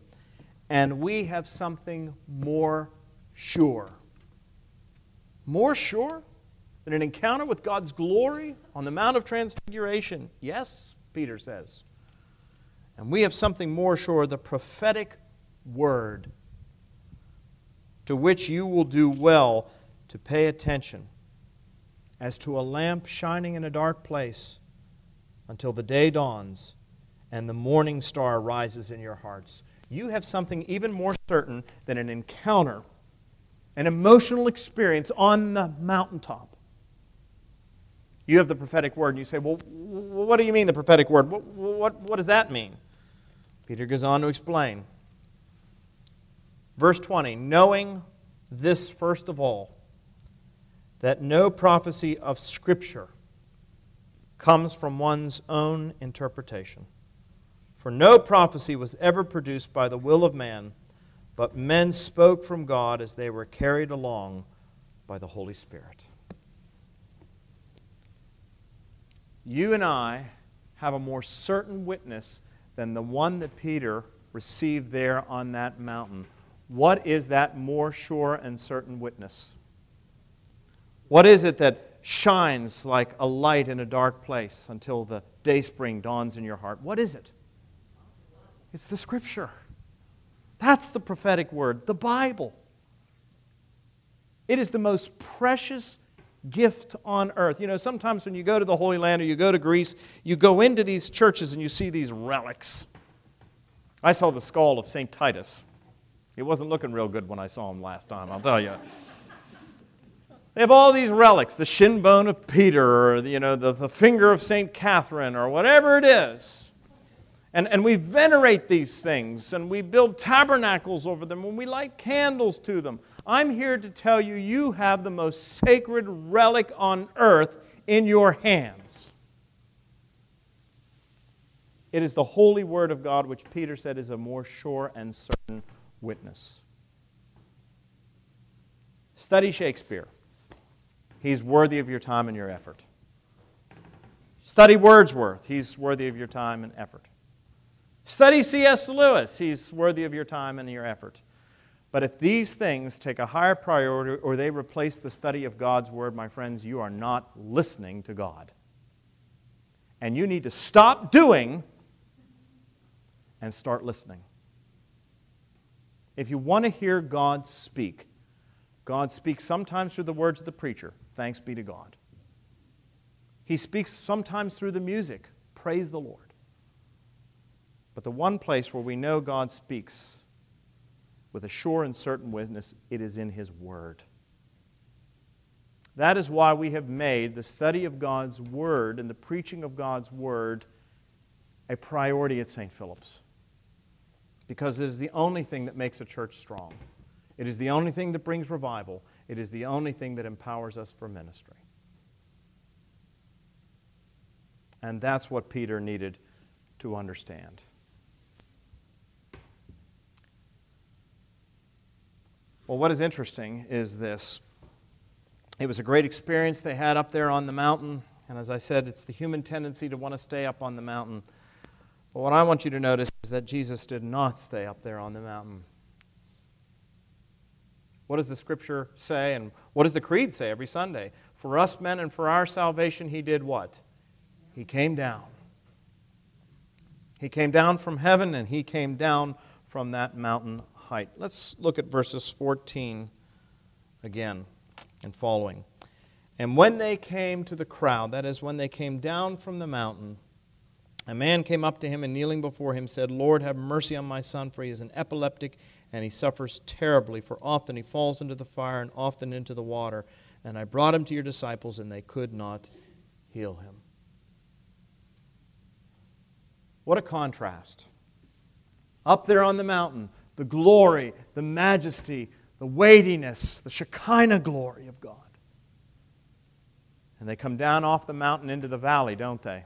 And we have something more sure. More sure? than an encounter with God's glory on the Mount of Transfiguration? Yes, Peter says. And we have something more sure the prophetic word, to which you will do well to pay attention, as to a lamp shining in a dark place until the day dawns and the morning star rises in your hearts. You have something even more certain than an encounter, an emotional experience on the mountaintop you have the prophetic word, and you say, Well, what do you mean the prophetic word? What, what, what does that mean? Peter goes on to explain. Verse 20 Knowing this first of all, that no prophecy of Scripture comes from one's own interpretation. For no prophecy was ever produced by the will of man, but men spoke from God as they were carried along by the Holy Spirit. you and I have a more certain witness than the one that Peter received there on that mountain. What is that more sure and certain witness? What is it that shines like a light in a dark place until the day spring dawns in your heart? What is it? It's the Scripture. That's the prophetic word, the Bible. It is the most precious gift on earth. You know, sometimes when you go to the Holy Land or you go to Greece, you go into these churches and you see these relics. I saw the skull of St. Titus. It wasn't looking real good when I saw him last time, I'll tell you. They have all these relics, the shin bone of Peter, or you know, the, the finger of St. Catherine, or whatever it is. And, and we venerate these things, and we build tabernacles over them, and we light candles to them. I'm here to tell you, you have the most sacred relic on earth in your hands. It is the holy word of God, which Peter said is a more sure and certain witness. Study Shakespeare. He's worthy of your time and your effort. Study Wordsworth. He's worthy of your time and effort. Study C.S. Lewis. He's worthy of your time and your effort. But if these things take a higher priority or they replace the study of God's Word, my friends, you are not listening to God. And you need to stop doing and start listening. If you want to hear God speak, God speaks sometimes through the words of the preacher. Thanks be to God. He speaks sometimes through the music. Praise the Lord. But the one place where we know God speaks with a sure and certain witness, it is in His Word. That is why we have made the study of God's Word and the preaching of God's Word a priority at St. Philip's. Because it is the only thing that makes a church strong. It is the only thing that brings revival. It is the only thing that empowers us for ministry. And that's what Peter needed to understand. Well, what is interesting is this. It was a great experience they had up there on the mountain. And as I said, it's the human tendency to want to stay up on the mountain. But what I want you to notice is that Jesus did not stay up there on the mountain. What does the scripture say? And what does the creed say every Sunday? For us men and for our salvation, he did what? He came down. He came down from heaven and he came down from that mountain height. Let's look at verses 14 again and following. And when they came to the crowd, that is, when they came down from the mountain, a man came up to him and kneeling before him said, Lord, have mercy on my son, for he is an epileptic and he suffers terribly, for often he falls into the fire and often into the water. And I brought him to your disciples, and they could not heal him. What a contrast. Up there on the mountain, the glory, the majesty, the weightiness, the Shekinah glory of God. And they come down off the mountain into the valley, don't they?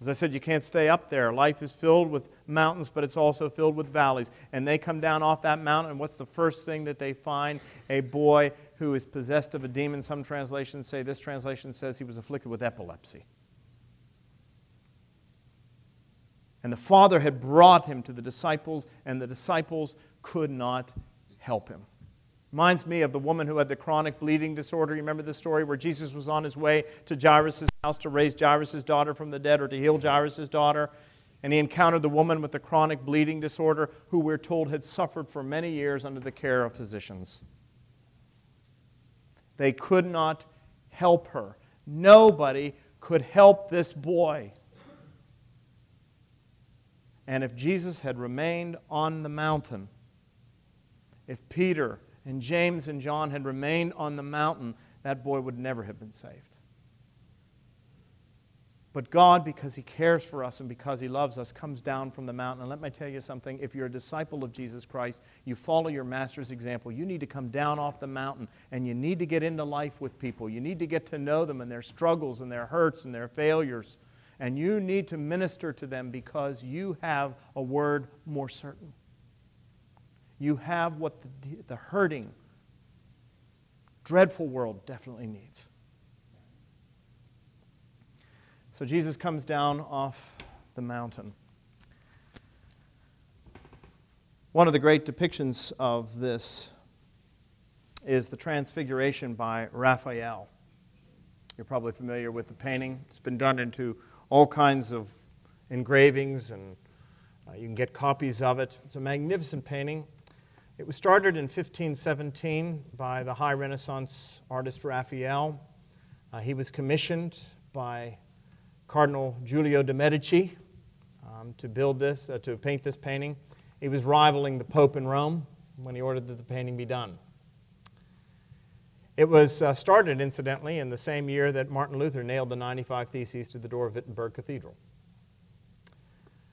As I said, you can't stay up there. Life is filled with mountains, but it's also filled with valleys. And they come down off that mountain, and what's the first thing that they find? A boy who is possessed of a demon. Some translations say, this translation says he was afflicted with epilepsy. And the father had brought him to the disciples, and the disciples could not help him. Reminds me of the woman who had the chronic bleeding disorder. You remember the story where Jesus was on his way to Jairus' house to raise Jairus' daughter from the dead or to heal Jairus' daughter? And he encountered the woman with the chronic bleeding disorder who we're told had suffered for many years under the care of physicians. They could not help her. Nobody could help this boy. And if Jesus had remained on the mountain, if Peter and James and John had remained on the mountain, that boy would never have been saved. But God, because He cares for us and because He loves us, comes down from the mountain. And let me tell you something if you're a disciple of Jesus Christ, you follow your Master's example. You need to come down off the mountain and you need to get into life with people. You need to get to know them and their struggles and their hurts and their failures. And you need to minister to them because you have a word more certain you have what the, the hurting, dreadful world definitely needs. So Jesus comes down off the mountain. One of the great depictions of this is the Transfiguration by Raphael. You're probably familiar with the painting. It's been done into all kinds of engravings, and uh, you can get copies of it. It's a magnificent painting. It was started in 1517 by the high Renaissance artist Raphael. Uh, he was commissioned by Cardinal Giulio de' Medici um, to build this, uh, to paint this painting. He was rivaling the Pope in Rome when he ordered that the painting be done. It was uh, started, incidentally, in the same year that Martin Luther nailed the 95 Theses to the door of Wittenberg Cathedral.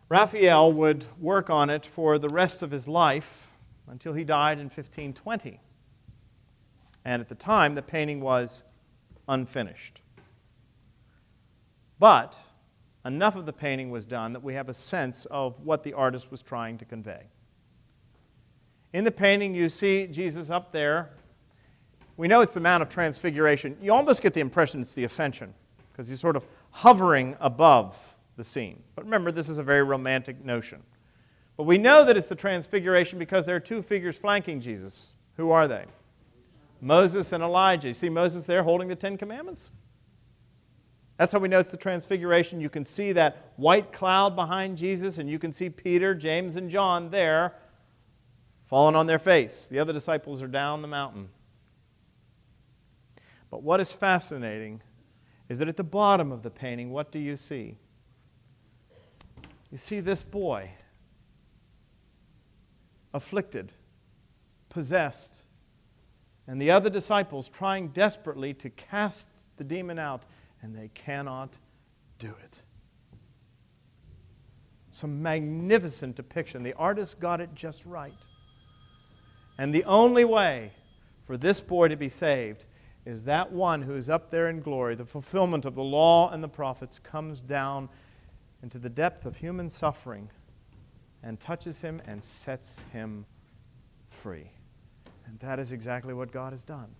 Raphael would work on it for the rest of his life until he died in 1520. And at the time, the painting was unfinished. But enough of the painting was done that we have a sense of what the artist was trying to convey. In the painting, you see Jesus up there. We know it's the Mount of Transfiguration. You almost get the impression it's the Ascension because he's sort of hovering above the scene. But remember, this is a very romantic notion. But we know that it's the transfiguration because there are two figures flanking Jesus. Who are they? Moses and Elijah. You see Moses there holding the Ten Commandments? That's how we know it's the transfiguration. You can see that white cloud behind Jesus, and you can see Peter, James, and John there falling on their face. The other disciples are down the mountain. But what is fascinating is that at the bottom of the painting, what do you see? You see this boy afflicted, possessed, and the other disciples trying desperately to cast the demon out, and they cannot do it. Some magnificent depiction. The artist got it just right. And the only way for this boy to be saved is that one who is up there in glory, the fulfillment of the law and the prophets, comes down into the depth of human suffering and touches him and sets him free. And that is exactly what God has done.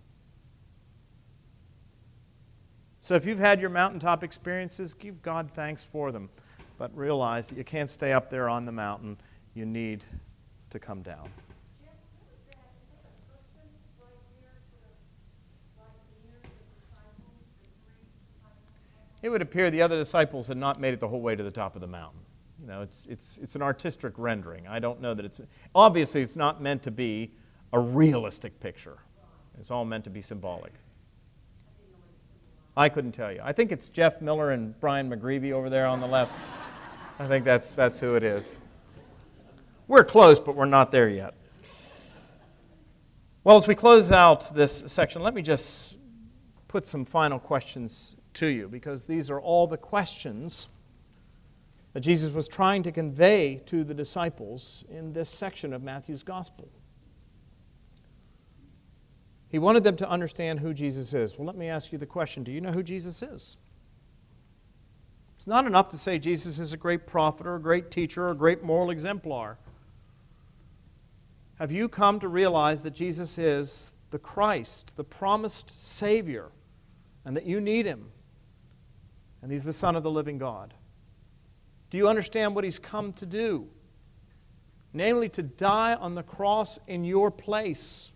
So if you've had your mountaintop experiences, give God thanks for them. But realize that you can't stay up there on the mountain. You need to come down. Jeff, who is that? Is that a person right here to the, right near the disciples, the three disciples? It would appear the other disciples had not made it the whole way to the top of the mountain. You know, it's, it's, it's an artistic rendering. I don't know that it's, obviously, it's not meant to be a realistic picture. It's all meant to be symbolic. I couldn't tell you. I think it's Jeff Miller and Brian McGreevy over there on the left. I think that's, that's who it is. We're close, but we're not there yet. Well, as we close out this section, let me just put some final questions to you because these are all the questions that Jesus was trying to convey to the disciples in this section of Matthew's gospel. He wanted them to understand who Jesus is. Well, let me ask you the question Do you know who Jesus is? It's not enough to say Jesus is a great prophet or a great teacher or a great moral exemplar. Have you come to realize that Jesus is the Christ, the promised Savior, and that you need Him? And He's the Son of the living God. Do you understand what He's come to do? Namely, to die on the cross in your place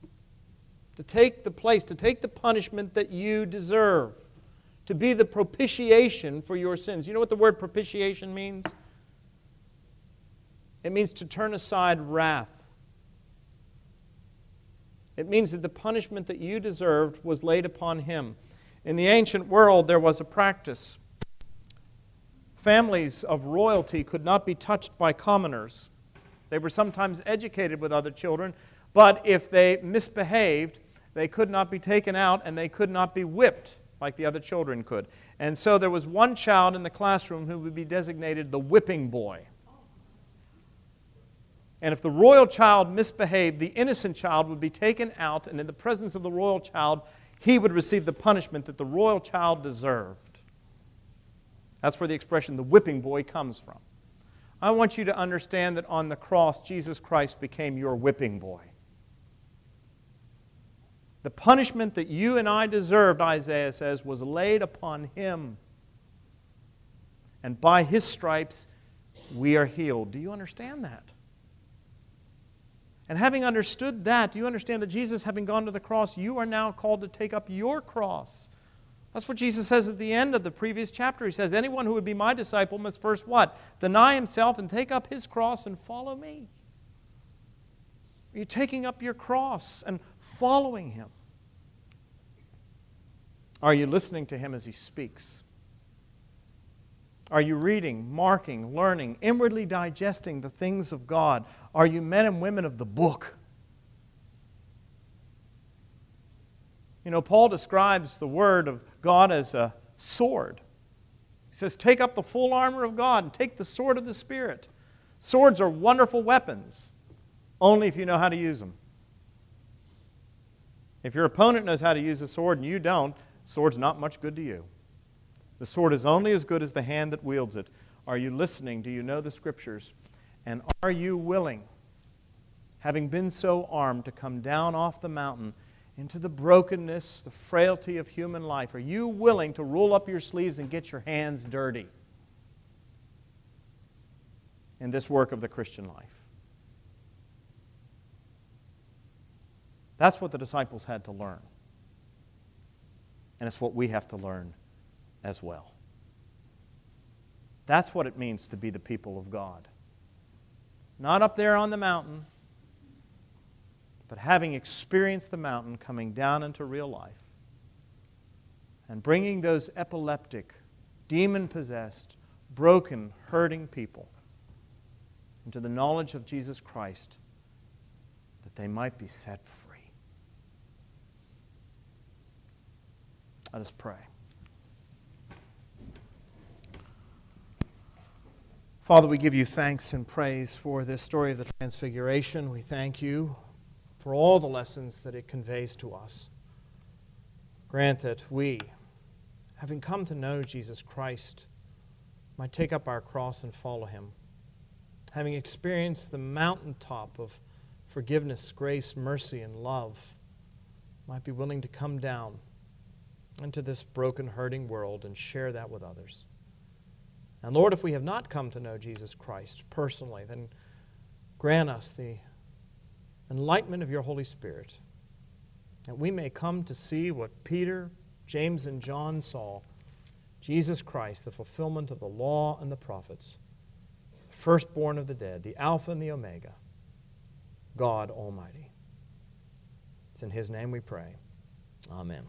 to take the place, to take the punishment that you deserve, to be the propitiation for your sins. You know what the word propitiation means? It means to turn aside wrath. It means that the punishment that you deserved was laid upon him. In the ancient world, there was a practice. Families of royalty could not be touched by commoners. They were sometimes educated with other children, but if they misbehaved, they could not be taken out and they could not be whipped like the other children could. And so there was one child in the classroom who would be designated the whipping boy. And if the royal child misbehaved, the innocent child would be taken out, and in the presence of the royal child, he would receive the punishment that the royal child deserved. That's where the expression the whipping boy comes from. I want you to understand that on the cross, Jesus Christ became your whipping boy. The punishment that you and I deserved, Isaiah says, was laid upon him. And by his stripes, we are healed. Do you understand that? And having understood that, do you understand that Jesus, having gone to the cross, you are now called to take up your cross? That's what Jesus says at the end of the previous chapter. He says, Anyone who would be my disciple must first what? Deny himself and take up his cross and follow me. Are you taking up your cross and following him? Are you listening to him as he speaks? Are you reading, marking, learning, inwardly digesting the things of God? Are you men and women of the book? You know, Paul describes the word of God as a sword. He says, Take up the full armor of God and take the sword of the Spirit. Swords are wonderful weapons, only if you know how to use them. If your opponent knows how to use a sword and you don't, sword's not much good to you. The sword is only as good as the hand that wields it. Are you listening? Do you know the scriptures? And are you willing, having been so armed, to come down off the mountain into the brokenness, the frailty of human life? Are you willing to roll up your sleeves and get your hands dirty in this work of the Christian life? That's what the disciples had to learn. And it's what we have to learn as well. That's what it means to be the people of God. Not up there on the mountain, but having experienced the mountain, coming down into real life and bringing those epileptic, demon possessed, broken, hurting people into the knowledge of Jesus Christ that they might be set free. Let us pray. Father, we give you thanks and praise for this story of the Transfiguration. We thank you for all the lessons that it conveys to us. Grant that we, having come to know Jesus Christ, might take up our cross and follow him. Having experienced the mountaintop of forgiveness, grace, mercy, and love, might be willing to come down into this broken, hurting world and share that with others. And Lord, if we have not come to know Jesus Christ personally, then grant us the enlightenment of your Holy Spirit, that we may come to see what Peter, James, and John saw Jesus Christ, the fulfillment of the law and the prophets, firstborn of the dead, the Alpha and the Omega, God Almighty. It's in His name we pray. Amen.